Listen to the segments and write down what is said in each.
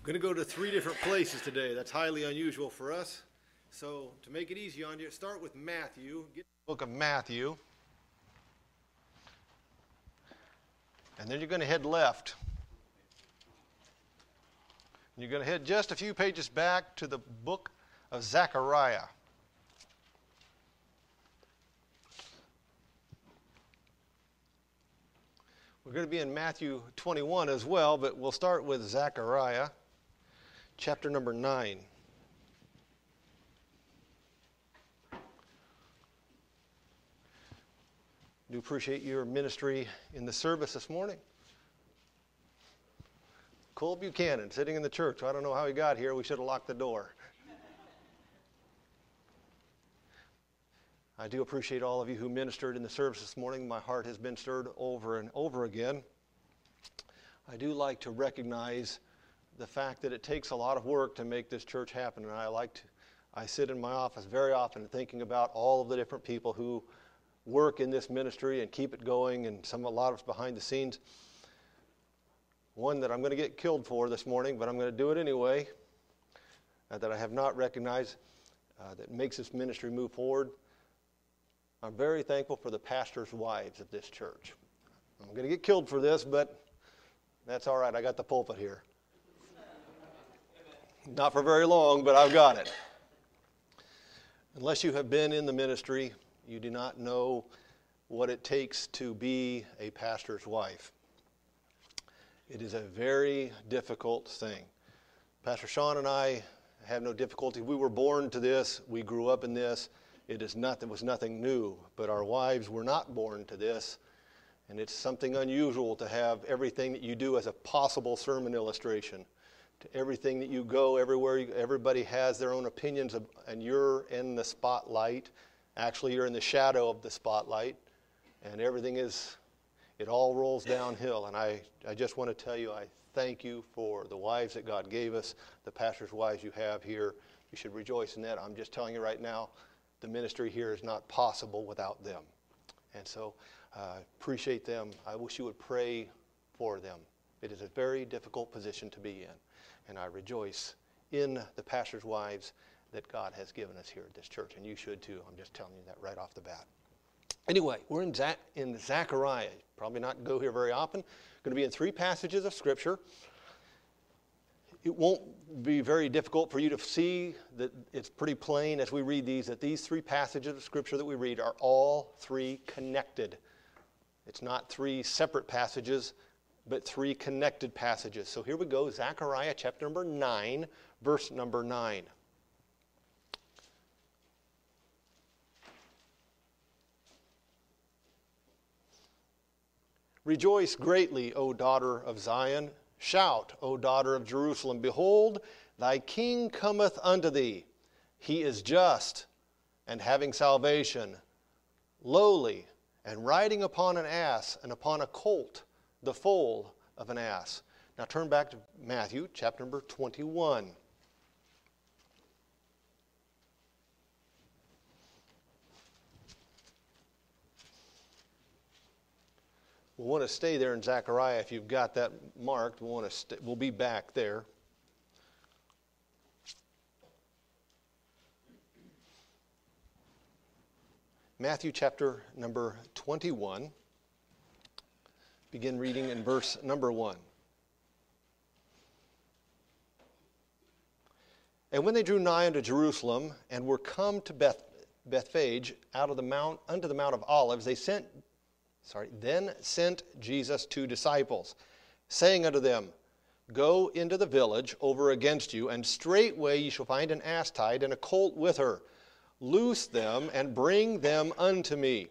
I'm going to go to three different places today. That's highly unusual for us. So, to make it easy on you, start with Matthew. Get the book of Matthew. And then you're going to head left. And you're going to head just a few pages back to the book of Zechariah. We're going to be in Matthew 21 as well, but we'll start with Zechariah chapter number 9. Do appreciate your ministry in the service this morning. Cole Buchanan sitting in the church. I don't know how he got here. We should have locked the door. I do appreciate all of you who ministered in the service this morning. My heart has been stirred over and over again. I do like to recognize the fact that it takes a lot of work to make this church happen. And I like to, I sit in my office very often thinking about all of the different people who work in this ministry and keep it going, and some a lot of behind the scenes. One that I'm going to get killed for this morning, but I'm going to do it anyway. Uh, that I have not recognized uh, that makes this ministry move forward. I'm very thankful for the pastors' wives of this church. I'm going to get killed for this, but that's all right. I got the pulpit here. Not for very long, but I've got it. Unless you have been in the ministry, you do not know what it takes to be a pastor's wife. It is a very difficult thing. Pastor Sean and I have no difficulty. We were born to this, we grew up in this. It is nothing, was nothing new, but our wives were not born to this. And it's something unusual to have everything that you do as a possible sermon illustration to everything that you go, everywhere, you, everybody has their own opinions, of, and you're in the spotlight. Actually, you're in the shadow of the spotlight, and everything is, it all rolls downhill. And I, I just want to tell you, I thank you for the wives that God gave us, the pastor's wives you have here. You should rejoice in that. I'm just telling you right now, the ministry here is not possible without them. And so, uh, appreciate them. I wish you would pray for them. It is a very difficult position to be in and I rejoice in the pastor's wives that God has given us here at this church, and you should too. I'm just telling you that right off the bat. Anyway, we're in, Zach, in. Probably not go here very often. Going to be in three passages of Scripture. It won't be very difficult for you to see that it's pretty plain as we read these that these three passages of Scripture that we read are all three connected. It's not three separate passages, but three connected passages. So here we go Zechariah chapter number 9, verse number 9. Rejoice greatly, O daughter of Zion. Shout, O daughter of Jerusalem. Behold, thy king cometh unto thee. He is just and having salvation, lowly and riding upon an ass and upon a colt the foal of an ass. Now turn back to Matthew chapter number 21. We'll want to stay there in Zechariah if you've got that marked. We'll, want to st- we'll be back there. Matthew chapter number 21 begin reading in verse number one. And when they drew nigh unto Jerusalem and were come to Beth, Bethphage out of the mount unto the Mount of Olives, they sent, sorry, then sent Jesus two disciples, saying unto them, Go into the village over against you, and straightway ye shall find an ass tied and a colt with her. Loose them and bring them unto me.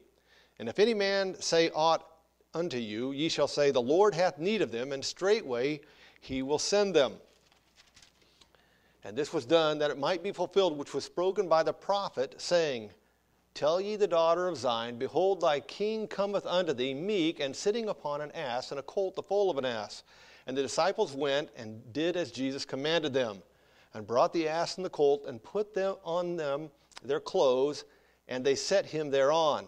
And if any man say aught unto you, ye shall say, The Lord hath need of them, and straightway he will send them. And this was done that it might be fulfilled, which was spoken by the prophet, saying, Tell ye the daughter of Zion, Behold, thy king cometh unto thee, meek, and sitting upon an ass, and a colt the foal of an ass. And the disciples went and did as Jesus commanded them, and brought the ass and the colt, and put them on them their clothes, and they set him thereon.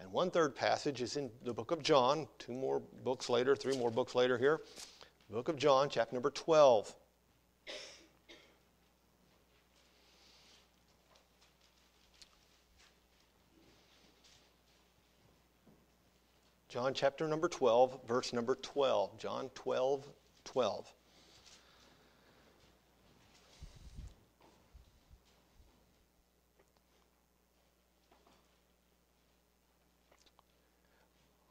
And one third passage is in the book of John, two more books later, three more books later here. book of John, chapter number 12. John chapter number 12, verse number 12. John 12, 12.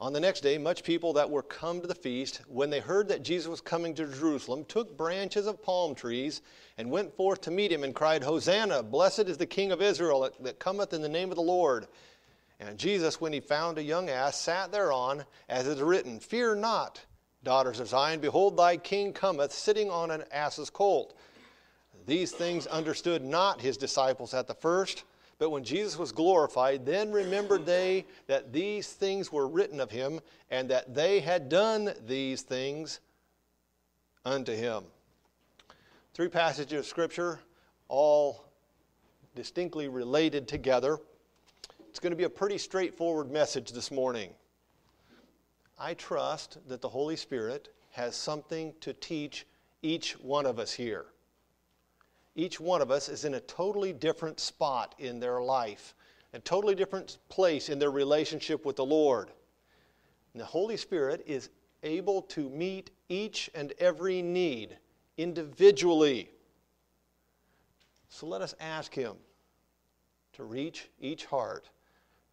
On the next day, much people that were come to the feast, when they heard that Jesus was coming to Jerusalem, took branches of palm trees and went forth to meet him and cried, Hosanna! Blessed is the King of Israel that cometh in the name of the Lord. And Jesus, when he found a young ass, sat thereon, as it is written, Fear not, daughters of Zion, behold, thy king cometh, sitting on an ass's colt. These things understood not his disciples at the first, but when Jesus was glorified, then remembered they that these things were written of him, and that they had done these things unto him. Three passages of Scripture, all distinctly related together. It's going to be a pretty straightforward message this morning. I trust that the Holy Spirit has something to teach each one of us here. Each one of us is in a totally different spot in their life, a totally different place in their relationship with the Lord. And the Holy Spirit is able to meet each and every need individually. So let us ask Him to reach each heart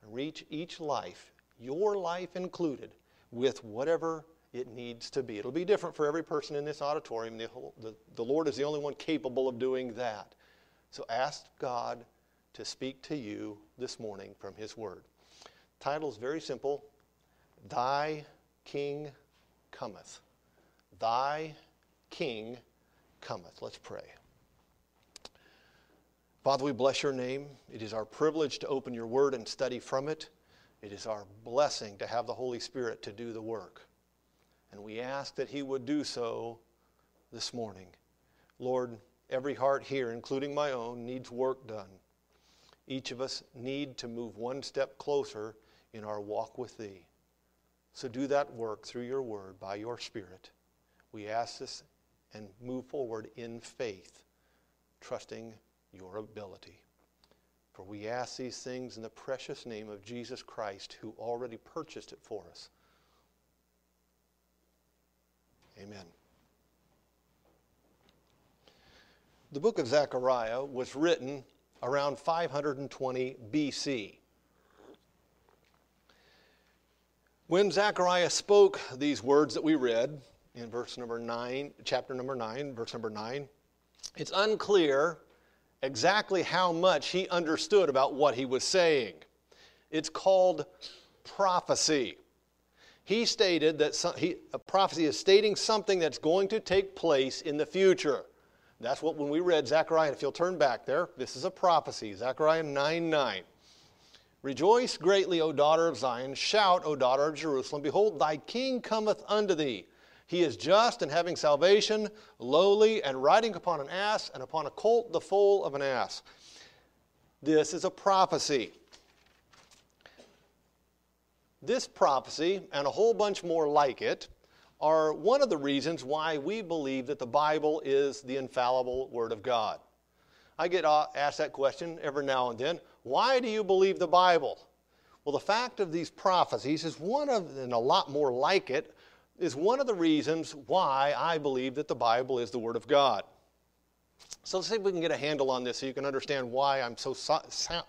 reach each life, your life included, with whatever it needs to be. It'll be different for every person in this auditorium. The, the, the Lord is the only one capable of doing that. So ask God to speak to you this morning from His Word. Title is very simple Thy King cometh. Thy King cometh. Let's pray. Father, we bless your name. It is our privilege to open your word and study from it. It is our blessing to have the Holy Spirit to do the work. And we ask that he would do so this morning. Lord, every heart here, including my own, needs work done. Each of us need to move one step closer in our walk with thee. So do that work through your word by your Spirit. We ask this and move forward in faith, trusting your ability. For we ask these things in the precious name of Jesus Christ, who already purchased it for us. Amen. The book of Zechariah was written around 520 BC. When Zechariah spoke these words that we read in verse number 9, chapter number 9, verse number 9, it's unclear exactly how much he understood about what he was saying. It's called prophecy. He stated that some, he, a prophecy is stating something that's going to take place in the future. That's what when we read Zechariah, if you'll turn back there, this is a prophecy, Zechariah 9 9. Rejoice greatly, O daughter of Zion. Shout, O daughter of Jerusalem. Behold, thy king cometh unto thee. He is just and having salvation, lowly, and riding upon an ass, and upon a colt, the foal of an ass. This is a prophecy. This prophecy, and a whole bunch more like it, are one of the reasons why we believe that the Bible is the infallible Word of God. I get uh, asked that question every now and then. Why do you believe the Bible? Well, the fact of these prophecies is one of, and a lot more like it, is one of the reasons why I believe that the Bible is the Word of God. So let's see if we can get a handle on this so you can understand why I'm so so- so-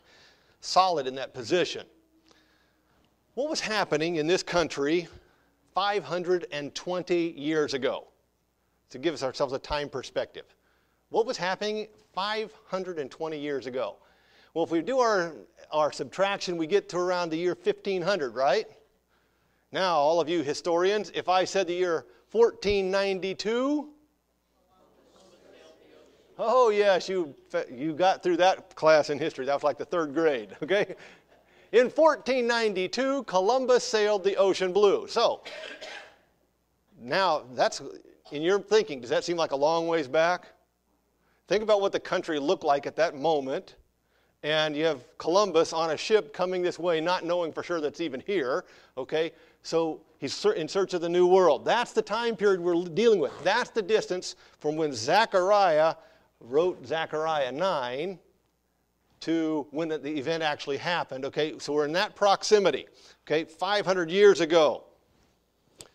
solid in that position. What was happening in this country 520 years ago? To give us ourselves a time perspective. What was happening 520 years ago? Well, if we do our, our subtraction, we get to around the year 1500, right? Now, all of you historians, if I said the year 1492, Oh, yes, you, you got through that class in history. That was like the third grade, okay? In 1492, Columbus sailed the ocean blue. So, now that's in your thinking, does that seem like a long ways back? Think about what the country looked like at that moment. And you have Columbus on a ship coming this way, not knowing for sure that's even here, okay? So he's in search of the new world. That's the time period we're dealing with. That's the distance from when Zechariah wrote Zechariah 9 to when the event actually happened. Okay, so we're in that proximity. Okay, 500 years ago.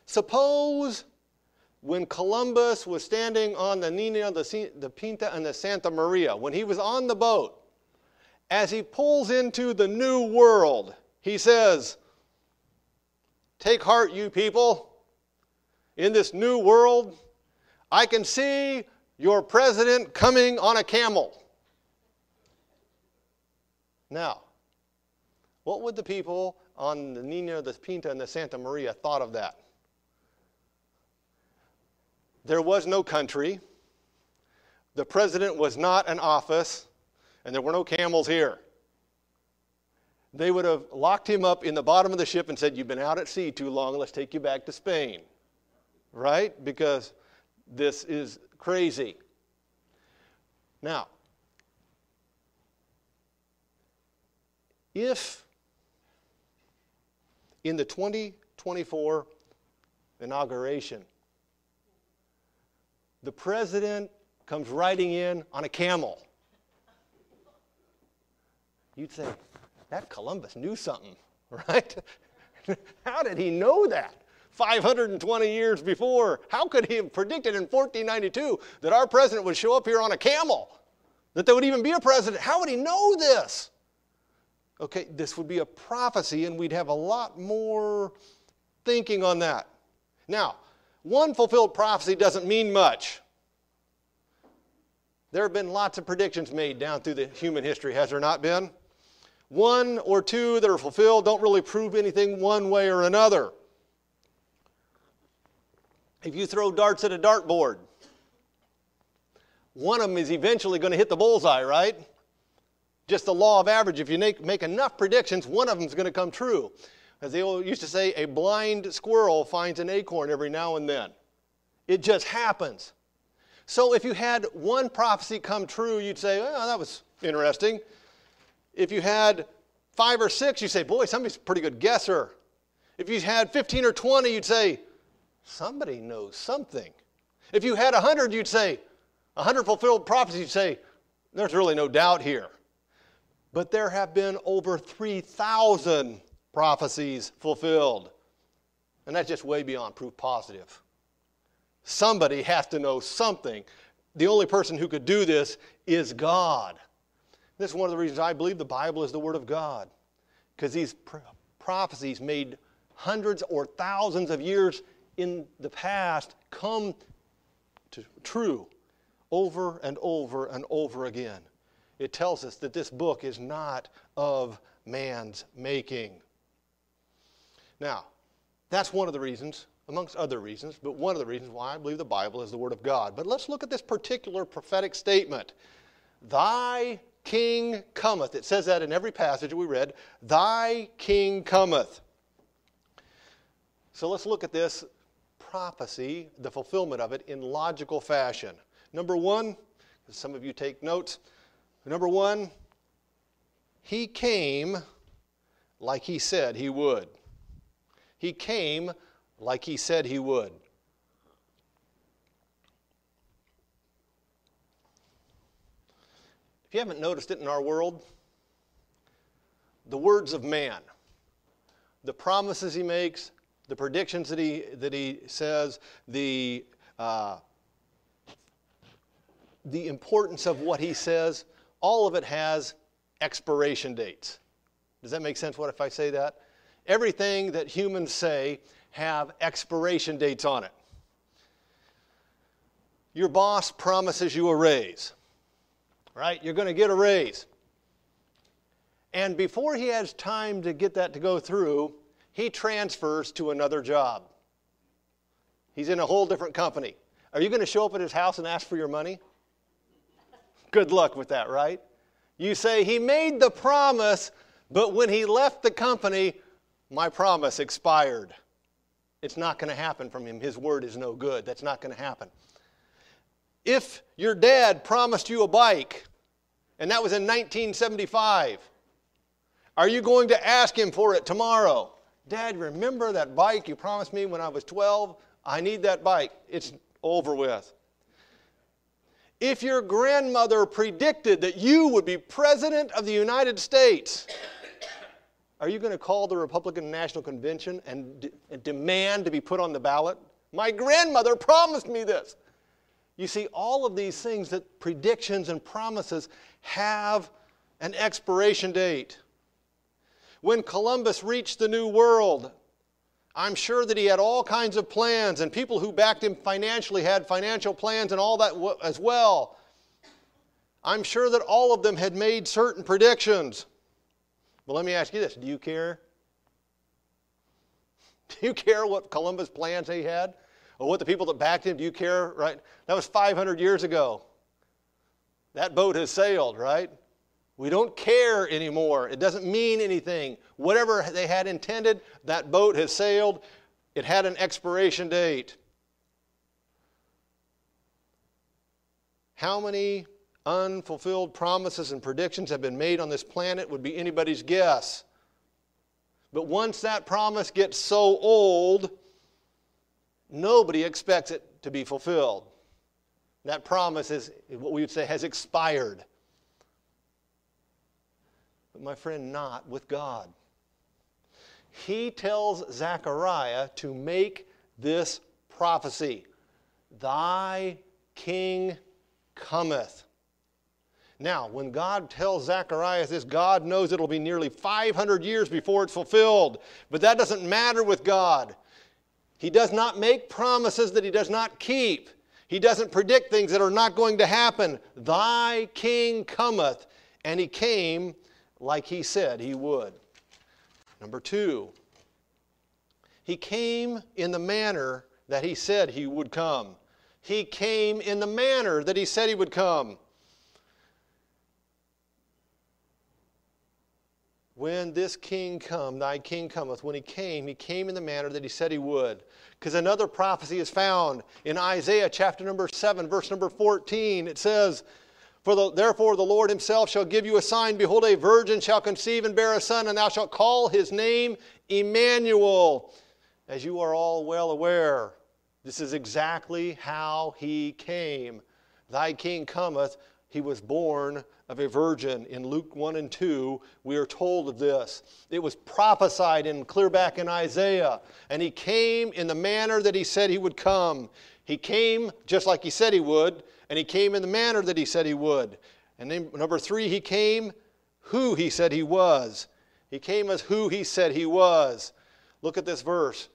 Suppose when Columbus was standing on the Nina, the, the Pinta, and the Santa Maria, when he was on the boat, as he pulls into the new world, he says, Take heart, you people. In this new world, I can see your president coming on a camel. Now, what would the people on the Nina, the Pinta, and the Santa Maria thought of that? There was no country. The president was not an office, and there were no camels here. They would have locked him up in the bottom of the ship and said, You've been out at sea too long, let's take you back to Spain. Right? Because this is crazy. Now, if in the 2024 inauguration, the president comes riding in on a camel, you'd say, that Columbus knew something, right? How did he know that? 520 years before. How could he have predicted in 1492 that our president would show up here on a camel? That there would even be a president? How would he know this? Okay, this would be a prophecy, and we'd have a lot more thinking on that. Now, one fulfilled prophecy doesn't mean much. There have been lots of predictions made down through the human history, has there not been? One or two that are fulfilled don't really prove anything one way or another. If you throw darts at a dartboard, one of them is eventually going to hit the bullseye, right? Just the law of average. If you make, make enough predictions, one of them is going to come true. As they used to say, a blind squirrel finds an acorn every now and then. It just happens. So if you had one prophecy come true, you'd say, oh, that was interesting. If you had five or six, you'd say, boy, somebody's a pretty good guesser. If you had 15 or 20, you'd say, somebody knows something. If you had 100, you'd say, 100 fulfilled prophecies, you'd say, there's really no doubt here. But there have been over 3,000 prophecies fulfilled. And that's just way beyond proof positive. Somebody has to know something. The only person who could do this is God. This is one of the reasons I believe the Bible is the Word of God. Because these prophecies made hundreds or thousands of years in the past come to true over and over and over again. It tells us that this book is not of man's making. Now, that's one of the reasons, amongst other reasons, but one of the reasons why I believe the Bible is the Word of God. But let's look at this particular prophetic statement Thy King cometh. It says that in every passage we read Thy King cometh. So let's look at this prophecy, the fulfillment of it, in logical fashion. Number one, some of you take notes. Number one, he came like he said he would. He came like he said he would. If you haven't noticed it in our world, the words of man, the promises he makes, the predictions that he, that he says, the, uh, the importance of what he says, all of it has expiration dates. Does that make sense what if I say that? Everything that humans say have expiration dates on it. Your boss promises you a raise, right? You're going to get a raise. And before he has time to get that to go through, he transfers to another job. He's in a whole different company. Are you going to show up at his house and ask for your money? Good luck with that, right? You say, He made the promise, but when He left the company, my promise expired. It's not going to happen from Him. His word is no good. That's not going to happen. If your dad promised you a bike, and that was in 1975, are you going to ask him for it tomorrow? Dad, remember that bike you promised me when I was 12? I need that bike. It's over with. If your grandmother predicted that you would be president of the United States, are you going to call the Republican National Convention and, and demand to be put on the ballot? My grandmother promised me this. You see, all of these things that predictions and promises have an expiration date. When Columbus reached the New World, I'm sure that he had all kinds of plans, and people who backed him financially had financial plans and all that as well. I'm sure that all of them had made certain predictions. But let me ask you this do you care? Do you care what Columbus plans he had? Or what the people that backed him, do you care? Right? That was 500 years ago. That boat has sailed, right? We don't care anymore. It doesn't mean anything. Whatever they had intended, that boat has sailed. It had an expiration date. How many unfulfilled promises and predictions have been made on this planet would be anybody's guess. But once that promise gets so old, nobody expects it to be fulfilled. That promise is what we would say has expired. My friend, not with God. He tells Zechariah to make this prophecy Thy king cometh. Now, when God tells Zacharias this, God knows it'll be nearly 500 years before it's fulfilled. But that doesn't matter with God. He does not make promises that he does not keep. He doesn't predict things that are not going to happen. Thy king cometh, and he came like he said he would. Number two, he came in the manner that he said he would come. He came in the manner that he said he would come. when this king come, thy king cometh, when he came, he came in the manner that he said he would. Because another prophecy is found in Isaiah chapter number 7, verse number 14. It says, For the, therefore the Lord himself shall give you a sign. Behold, a virgin shall conceive and bear a son, and thou shalt call his name Emmanuel. As you are all well aware, this is exactly how he came. Thy king cometh, he was born of a virgin. In Luke 1 and 2, we are told of this. It was prophesied in clear back in Isaiah, and he came in the manner that he said he would come. He came just like he said he would, and he came in the manner that he said he would. And then number three, he came who he said he was. He came as who he said he was. Look at this verse.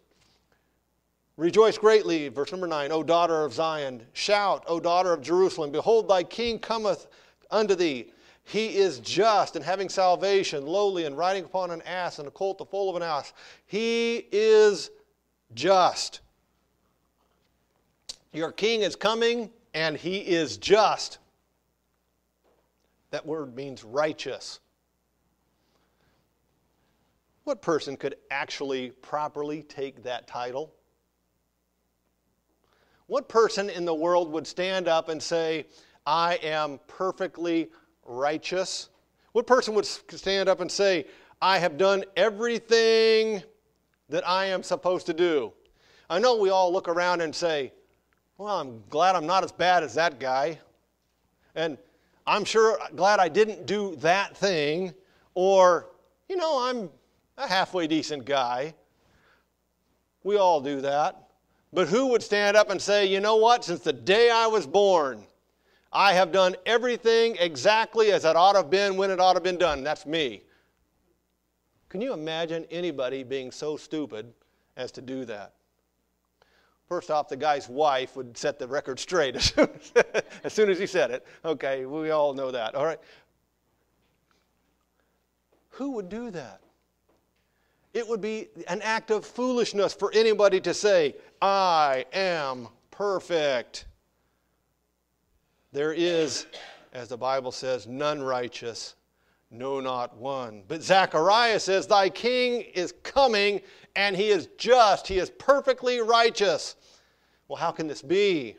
Rejoice greatly, verse number 9, O daughter of Zion. Shout, O daughter of Jerusalem. Behold, thy king cometh unto thee. He is just and having salvation, lowly and riding upon an ass and a colt the foal of an ass. He is just. Your king is coming and he is just. That word means righteous. What person could actually properly take that title? What person in the world would stand up and say, I am perfectly righteous? What person would stand up and say, I have done everything that I am supposed to do? I know we all look around and say, Well, I'm glad I'm not as bad as that guy. And I'm sure glad I didn't do that thing. Or, you know, I'm a halfway decent guy. We all do that. But who would stand up and say, you know what, since the day I was born, I have done everything exactly as it ought to have been when it ought to have been done. That's me. Can you imagine anybody being so stupid as to do that? First off, the guy's wife would set the record straight as soon as, as soon as he said it. Okay, we all know that. All right. Who would do that? It would be an act of foolishness for anybody to say, I am perfect. There is as the Bible says, none righteous, no, not one. But Zechariah says, Thy king is coming, and he is just, he is perfectly righteous. Well, how can this be?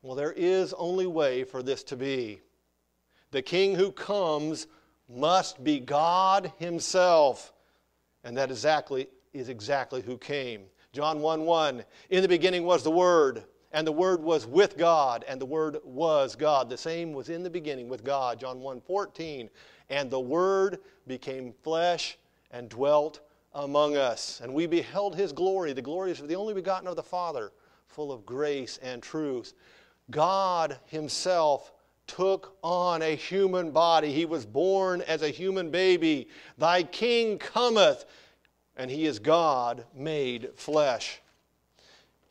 Well, there is only way for this to be. The king who comes must be God himself. And that exactly is exactly who came. John 1 1. In the beginning was the Word, and the Word was with God, and the Word was God. The same was in the beginning with God. John 1 14. And the Word became flesh and dwelt among us. And we beheld his glory. The glory of the only begotten of the Father, full of grace and truth. God himself took on a human body. He was born as a human baby. Thy king cometh, and he is God made flesh.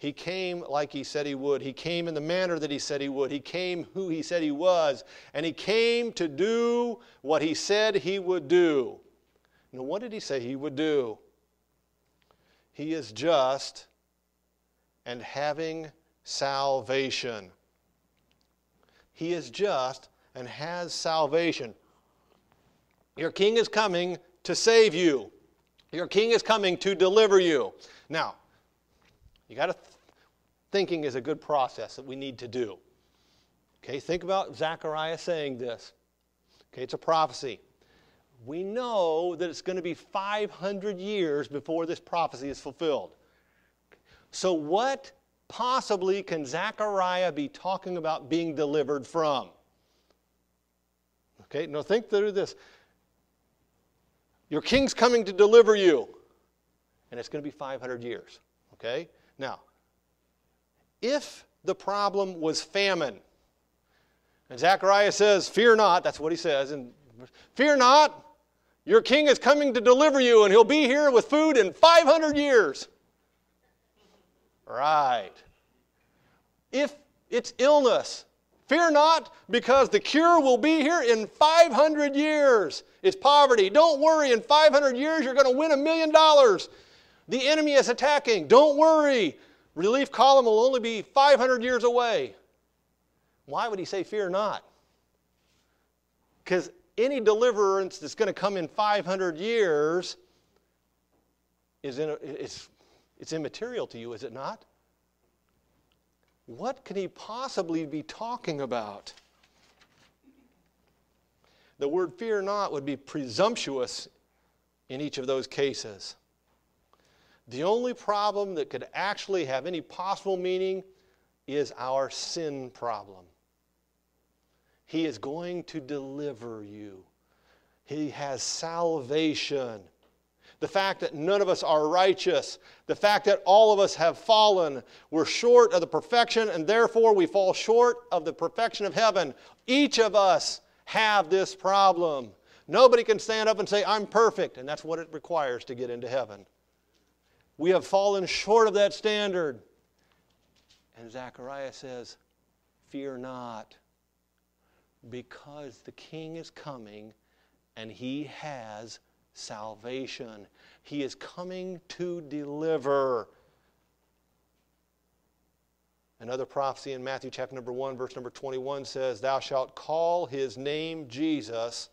He came like he said he would. He came in the manner that he said he would. He came who he said he was. And he came to do what he said he would do. Now, what did he say he would do? He is just and having salvation. He is just and has salvation. Your king is coming to save you. Your king is coming to deliver you. Now, you got to thinking is a good process that we need to do. Okay, think about Zechariah saying this. Okay, it's a prophecy we know that it's going to be 500 years before this prophecy is fulfilled. So, what possibly can Zechariah be talking about being delivered from? Okay, now think through this. Your king's coming to deliver you, and it's going to be 500 years. Okay? Now, if the problem was famine, and Zechariah says, Fear not, that's what he says, and fear not, your king is coming to deliver you, and he'll be here with food in 500 years. Right. If it's illness, fear not, because the cure will be here in 500 years. It's poverty. Don't worry, in 500 years, you're going to win a million dollars. The enemy is attacking. Don't worry. Relief column will only be 500 years away. Why would he say, Fear not? Because any deliverance that's going to come in 500 years is in it's, it's immaterial to you, is it not? What can he possibly be talking about? The word fear not would be presumptuous in each of those cases. The only problem that could actually have any possible meaning is our sin problem. He is going to deliver you. He has salvation. The fact that none of us are righteous, the fact that all of us have fallen, we're short of the perfection, and therefore we fall short of the perfection of heaven. Each of us have this problem. Nobody can stand up and say, I'm perfect, and that's what it requires to get into heaven. We have fallen short of that standard. And Zechariah says, Fear not because the king is coming and he has salvation. He is coming to deliver. Another prophecy in Matthew chapter number 1, verse number 21 says, Thou shalt call his name Jesus,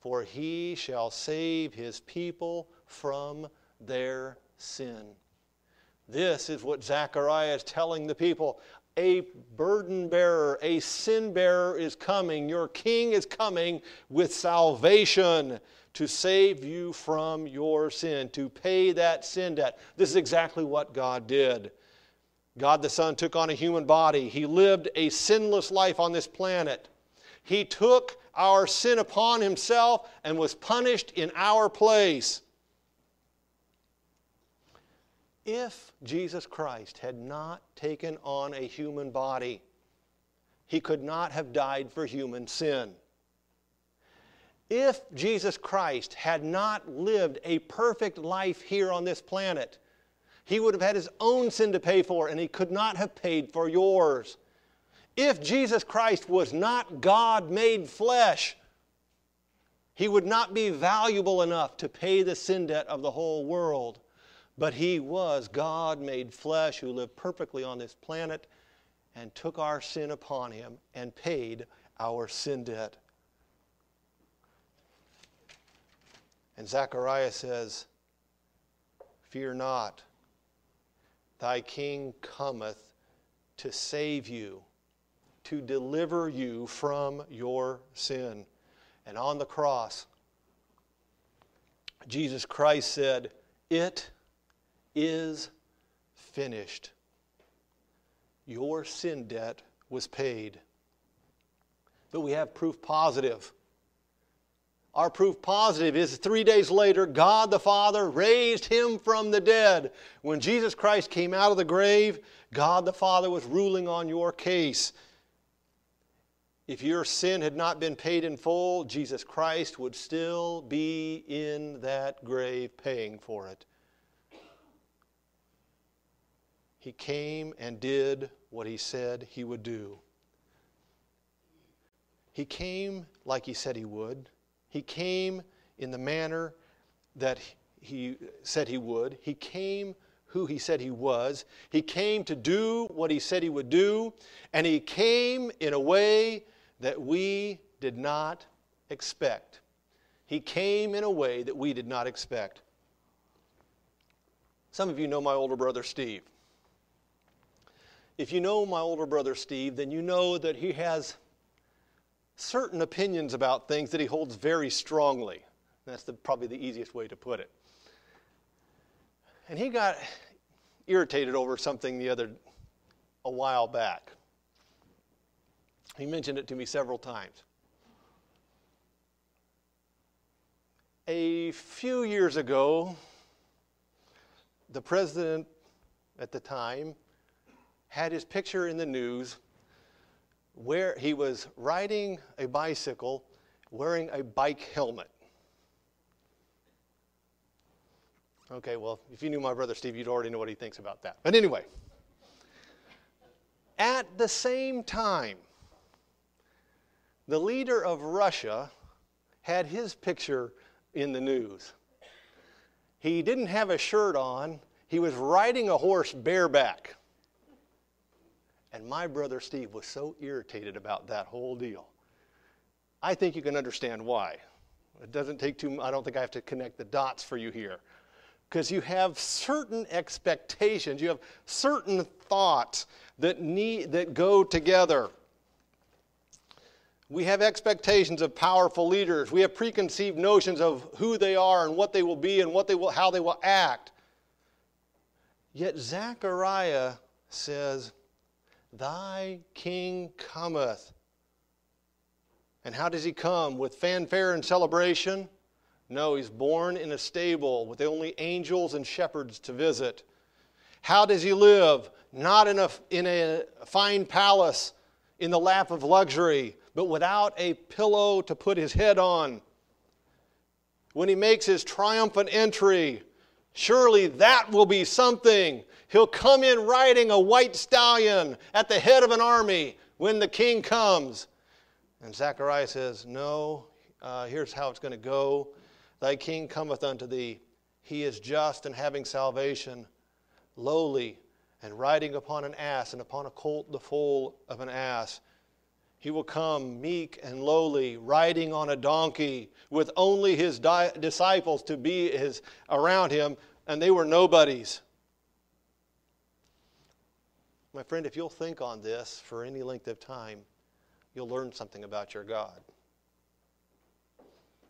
for he shall save his people from their sin. This is what Zechariah is telling the people a burden bearer, a sin bearer is coming. Your king is coming with salvation to save you from your sin, to pay that sin debt. This is exactly what God did. God the Son took on a human body. He lived a sinless life on this planet. He took our sin upon himself and was punished in our place. If Jesus Christ had not taken on a human body, he could not have died for human sin. If Jesus Christ had not lived a perfect life here on this planet, he would have had his own sin to pay for, and he could not have paid for yours. If Jesus Christ was not God made flesh, he would not be valuable enough to pay the sin debt of the whole world. But he was God made flesh who lived perfectly on this planet and took our sin upon him and paid our sin debt. And Zechariah says, Fear not, thy king cometh to save you, to deliver you from your sin. And on the cross, Jesus Christ said, It is finished. Your sin debt was paid. But we have proof positive. Our proof positive is three days later, God the Father raised him from the dead. When Jesus Christ came out of the grave, God the Father was ruling on your case. If your sin had not been paid in full, Jesus Christ would still be in that grave paying for it. He came and did what he said he would do. He came like he said he would. He came in the manner that he said he would. He came who he said he was. He came to do what he said he would do. And he came in a way that we did not expect. He came in a way that we did not expect. Some of you know my older brother Steve. If you know my older brother Steve, then you know that he has certain opinions about things that he holds very strongly. That's the, probably the easiest way to put it. And he got irritated over something the other a while back. He mentioned it to me several times. A few years ago, the president at the time had his picture in the news where he was riding a bicycle wearing a bike helmet. Okay, well, if you knew my brother Steve, you'd already know what he thinks about that. But anyway, at the same time, the leader of Russia had his picture in the news. He didn't have a shirt on, he was riding a horse bareback. And my brother Steve was so irritated about that whole deal. I think you can understand why. It doesn't take too I don't think I have to connect the dots for you here. Because you have certain expectations, you have certain thoughts that need that go together. We have expectations of powerful leaders. We have preconceived notions of who they are and what they will be and what they will, how they will act. Yet Zechariah says, Thy king cometh. And how does he come? With fanfare and celebration? No, he's born in a stable with only angels and shepherds to visit. How does he live? Not in a, in a fine palace in the lap of luxury, but without a pillow to put his head on. When he makes his triumphant entry, surely that will be something. He'll come in riding a white stallion at the head of an army when the king comes. And Zechariah says, No, uh, here's how it's going to go. Thy king cometh unto thee. He is just and having salvation, lowly, and riding upon an ass, and upon a colt the foal of an ass. He will come meek and lowly, riding on a donkey, with only his di- disciples to be his, around him, and they were nobodies. My friend, if you'll think on this for any length of time, you'll learn something about your God.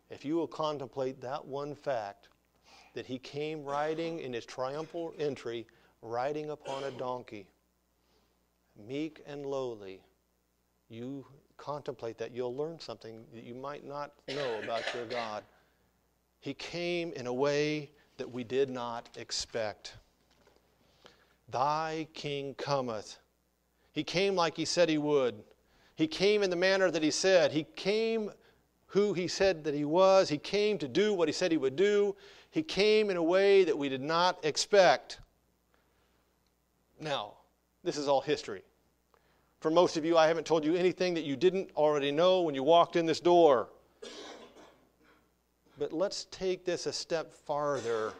If you will contemplate that one fact, that he came riding in his triumphal entry, riding upon a donkey, meek and lowly, you contemplate that, you'll learn something that you might not know about your God. He came in a way that we did not expect. Thy king cometh. He came like he said he would. He came in the manner that he said. He came who he said that he was. He came to do what he said he would do. He came in a way that we did not expect. Now, this is all history. For most of you, I haven't told you anything that you didn't already know when you walked in this door. But let's take this a step farther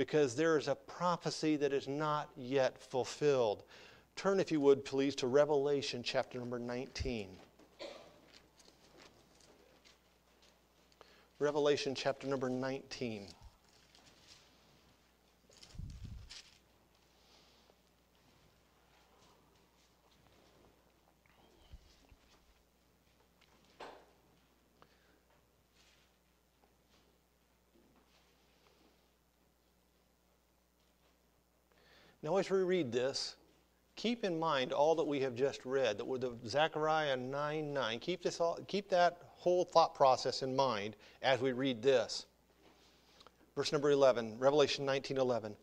because there is a prophecy that is not yet fulfilled. Turn, if you would, please, to Revelation chapter number 19. Revelation chapter number 19. Now, as we read this, keep in mind all that we have just read, that with the Zechariah 9 9. Keep, this all, keep that whole thought process in mind as we read this. Verse number 11, Revelation 19 11.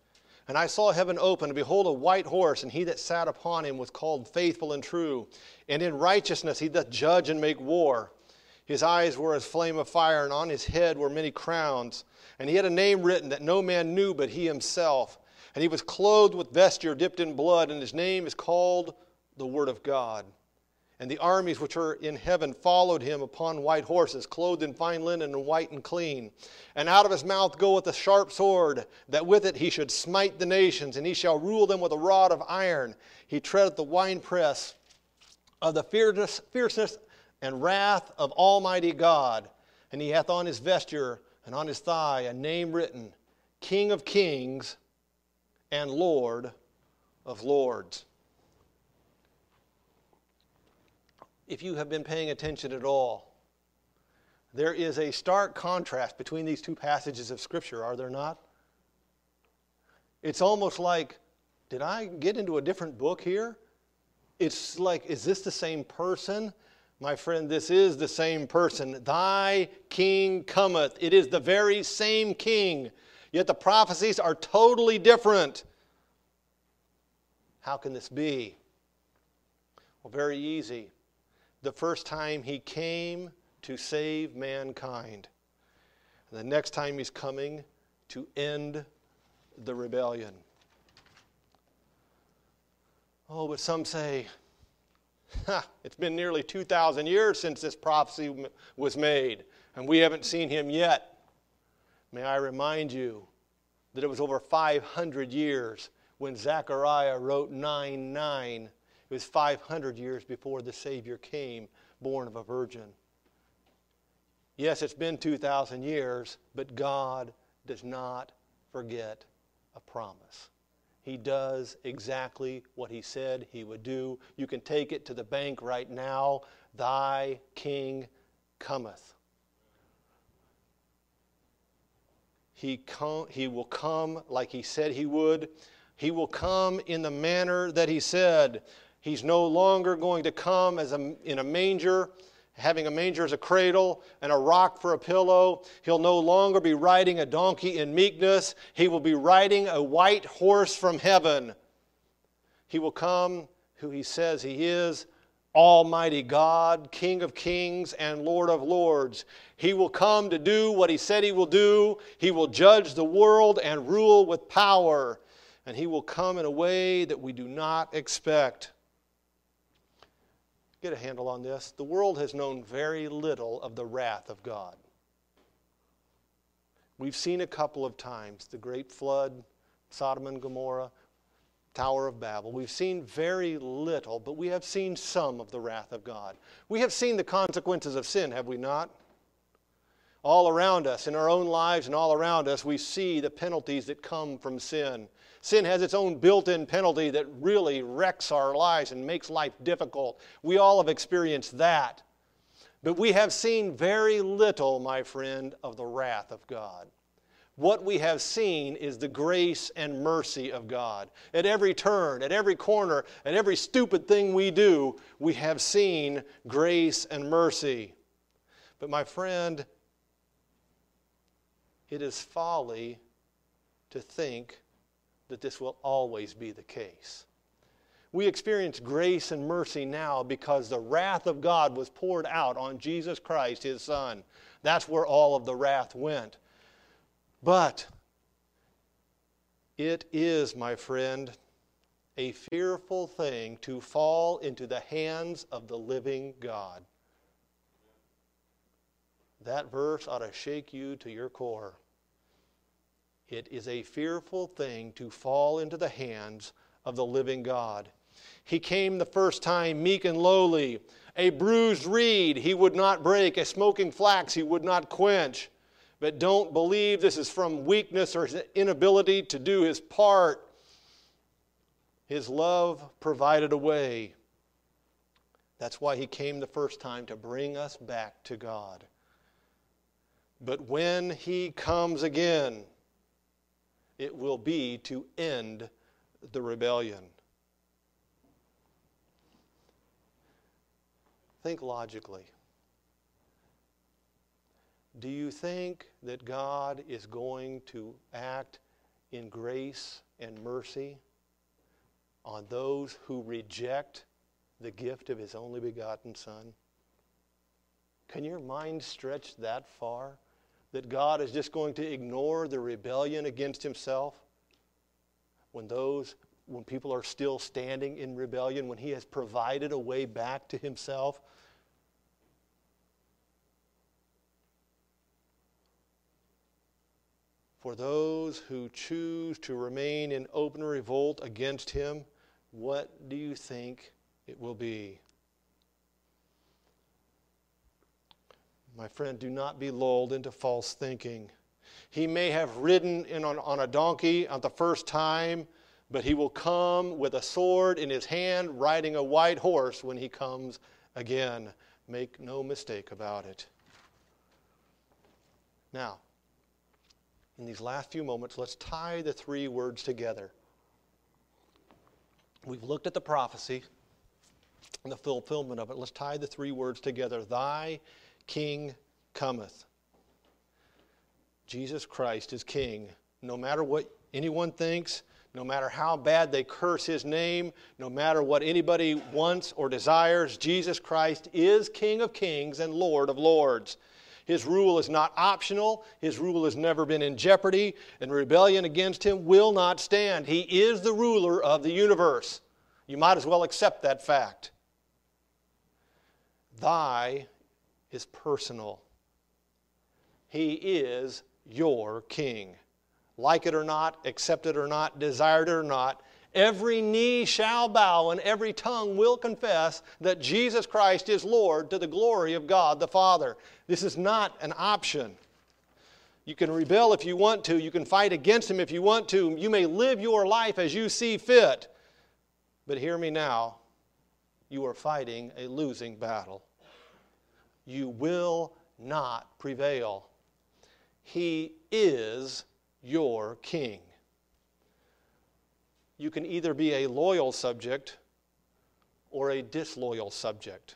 And I saw heaven open, and behold, a white horse, and he that sat upon him was called faithful and true. And in righteousness he doth judge and make war. His eyes were as flame of fire, and on his head were many crowns. And he had a name written that no man knew but he himself. And he was clothed with vesture dipped in blood, and his name is called the Word of God. And the armies which are in heaven followed him upon white horses, clothed in fine linen and white and clean. And out of his mouth goeth a sharp sword, that with it he should smite the nations, and he shall rule them with a rod of iron. He treadeth the winepress of the fierceness, fierceness and wrath of Almighty God. And he hath on his vesture and on his thigh a name written King of Kings and Lord of Lords. If you have been paying attention at all, there is a stark contrast between these two passages of Scripture, are there not? It's almost like, did I get into a different book here? It's like, is this the same person? My friend, this is the same person. Thy king cometh. It is the very same king Yet the prophecies are totally different. How can this be? Well, very easy. The first time he came to save mankind, and the next time he's coming to end the rebellion. Oh, but some say, it's been nearly 2,000 years since this prophecy was made, and we haven't seen him yet. May I remind you that it was over 500 years when Zechariah wrote 9 9. It was 500 years before the Savior came, born of a virgin. Yes, it's been 2,000 years, but God does not forget a promise. He does exactly what He said He would do. You can take it to the bank right now. Thy King cometh. He, he will come like he said he would. He will come in the manner that he said. He's no longer going to come as a, in a manger, having a manger as a cradle and a rock for a pillow. He'll no longer be riding a donkey in meekness. He will be riding a white horse from heaven. He will come who he says he is Almighty God, King of kings and Lord of lords. He will come to do what he said he will do. He will judge the world and rule with power. And he will come in a way that we do not expect. Get a handle on this. The world has known very little of the wrath of God. We've seen a couple of times the great flood, Sodom and Gomorrah. Tower of Babel. We've seen very little, but we have seen some of the wrath of God. We have seen the consequences of sin, have we not? All around us, in our own lives and all around us, we see the penalties that come from sin. Sin has its own built in penalty that really wrecks our lives and makes life difficult. We all have experienced that. But we have seen very little, my friend, of the wrath of God what we have seen is the grace and mercy of God. At every turn, at every corner, at every stupid thing we do, we have seen grace and mercy. But my friend, it is folly to think that this will always be the case. We experience grace and mercy now because the wrath of God was poured out on Jesus Christ, his Son. That's where all of the wrath went. But it is, my friend, a fearful thing to fall into the hands of the living God. That verse ought to shake you to your core. It is a fearful thing to fall into the hands of the living God. He came the first time meek and lowly. A bruised reed he would not break, a smoking flax he would not quench. But don't believe this is from weakness or inability to do his part. His love provided a way. That's why he came the first time to bring us back to God. But when he comes again, it will be to end the rebellion. Think logically. Do you think that God is going to act in grace and mercy on those who reject the gift of His only begotten Son? Can your mind stretch that far? That God is just going to ignore the rebellion against Himself when those when people are still standing in rebellion, when He has provided a way back to Himself. For those who choose to remain in open revolt against Him, what do you think it will be? My friend, do not be lulled into false thinking. He may have ridden in on, on a donkey on the first time, but he will come with a sword in his hand, riding a white horse when he comes again. Make no mistake about it. Now, in these last few moments, let's tie the three words together. We've looked at the prophecy and the fulfillment of it. Let's tie the three words together. Thy king cometh. Jesus Christ is king. No matter what anyone thinks, no matter how bad they curse his name, no matter what anybody wants or desires, Jesus Christ is King of kings and Lord of lords. His rule is not optional. His rule has never been in jeopardy, and rebellion against him will not stand. He is the ruler of the universe. You might as well accept that fact. Thy is personal. He is your king. Like it or not, accept it or not, desire it or not, every knee shall bow and every tongue will confess that Jesus Christ is Lord to the glory of God the Father. This is not an option. You can rebel if you want to, you can fight against Him if you want to, you may live your life as you see fit. But hear me now you are fighting a losing battle. You will not prevail. He is your king. You can either be a loyal subject or a disloyal subject,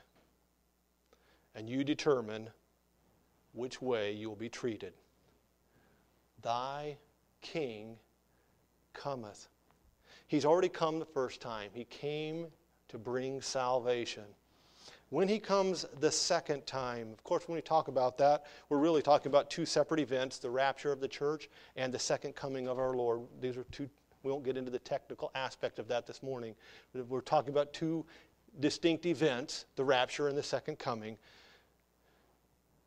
and you determine which way you will be treated. Thy king cometh. He's already come the first time. He came to bring salvation. When he comes the second time, of course, when we talk about that, we're really talking about two separate events the rapture of the church and the second coming of our Lord. These are two, we won't get into the technical aspect of that this morning. We're talking about two distinct events the rapture and the second coming.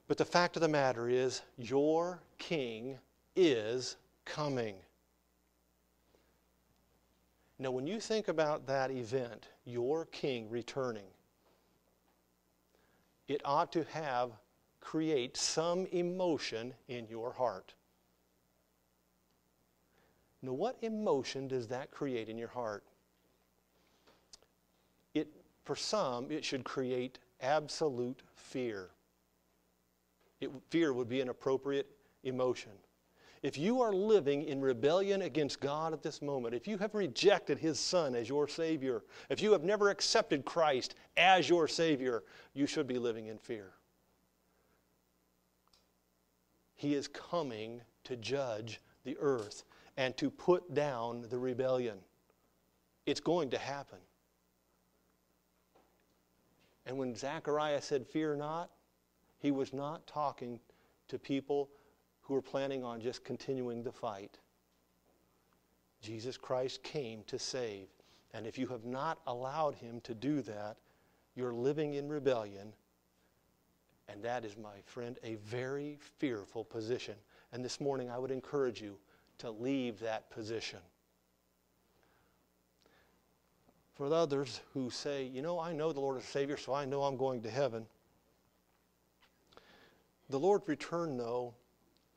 But the fact of the matter is, your king is coming. Now, when you think about that event, your king returning, it ought to have create some emotion in your heart. Now, what emotion does that create in your heart? It, for some, it should create absolute fear. It, fear would be an appropriate emotion. If you are living in rebellion against God at this moment, if you have rejected His Son as your Savior, if you have never accepted Christ as your Savior, you should be living in fear. He is coming to judge the earth and to put down the rebellion. It's going to happen. And when Zechariah said, Fear not, he was not talking to people who were planning on just continuing the fight. Jesus Christ came to save. And if you have not allowed him to do that, you're living in rebellion. And that is, my friend, a very fearful position. And this morning I would encourage you to leave that position. For the others who say, you know, I know the Lord is Savior, so I know I'm going to heaven. The Lord's return, though,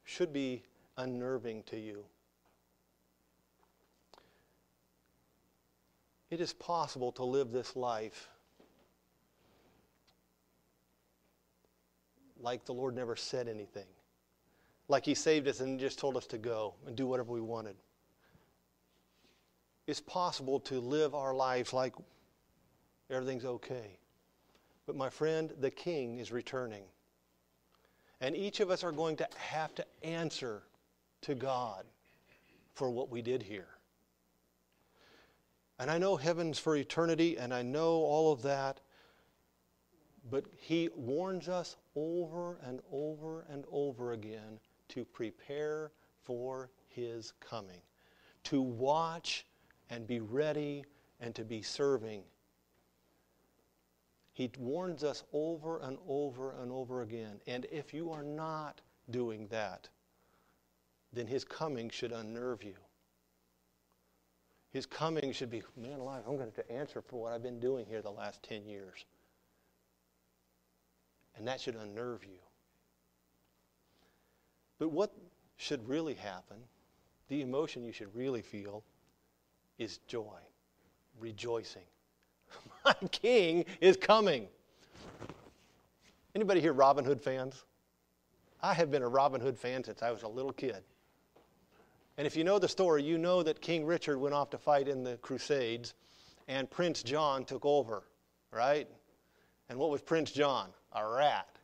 should be unnerving to you. It is possible to live this life like the Lord never said anything, like He saved us and just told us to go and do whatever we wanted. It's possible to live our lives like everything's okay. But my friend, the King is returning. And each of us are going to have to answer to God for what we did here. And I know heaven's for eternity, and I know all of that. But he warns us over and over and over again to prepare for his coming, to watch and be ready and to be serving. He warns us over and over and over again. And if you are not doing that, then his coming should unnerve you. His coming should be, man alive, I'm going to to answer for what I've been doing here the last 10 years. And that should unnerve you. But what should really happen, the emotion you should really feel, is joy, rejoicing. My king is coming. Anybody here Robin Hood fans? I have been a Robin Hood fan since I was a little kid. And if you know the story, you know that King Richard went off to fight in the Crusades and Prince John took over, right? And what was Prince John? A rat.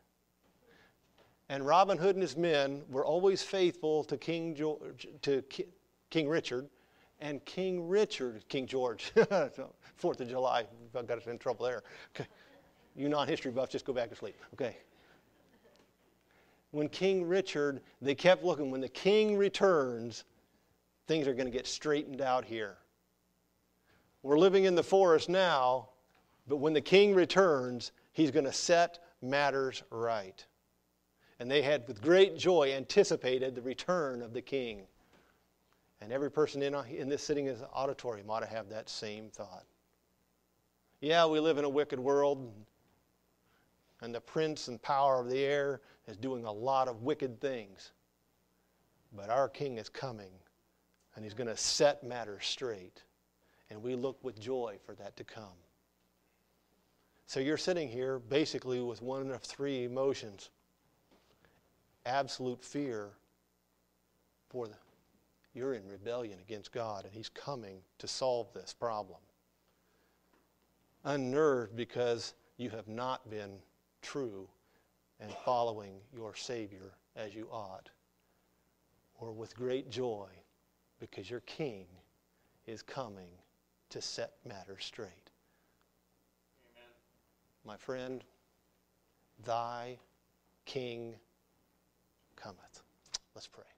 And Robin Hood and his men were always faithful to King, George, to King Richard and King Richard, King George, Fourth of July, I got us in trouble there. Okay. You non-history buffs, just go back to sleep. Okay. When King Richard, they kept looking. When the king returns, things are going to get straightened out here. We're living in the forest now, but when the king returns, he's going to set matters right. And they had, with great joy, anticipated the return of the king. And every person in, in this sitting in auditorium ought to have that same thought. Yeah, we live in a wicked world, and the prince and power of the air is doing a lot of wicked things. But our king is coming and He's going to set matters straight. And we look with joy for that to come. So you're sitting here basically with one of three emotions absolute fear for the you're in rebellion against God and he's coming to solve this problem unnerved because you have not been true and following your savior as you ought or with great joy because your king is coming to set matters straight. Amen. My friend, thy king cometh. Let's pray.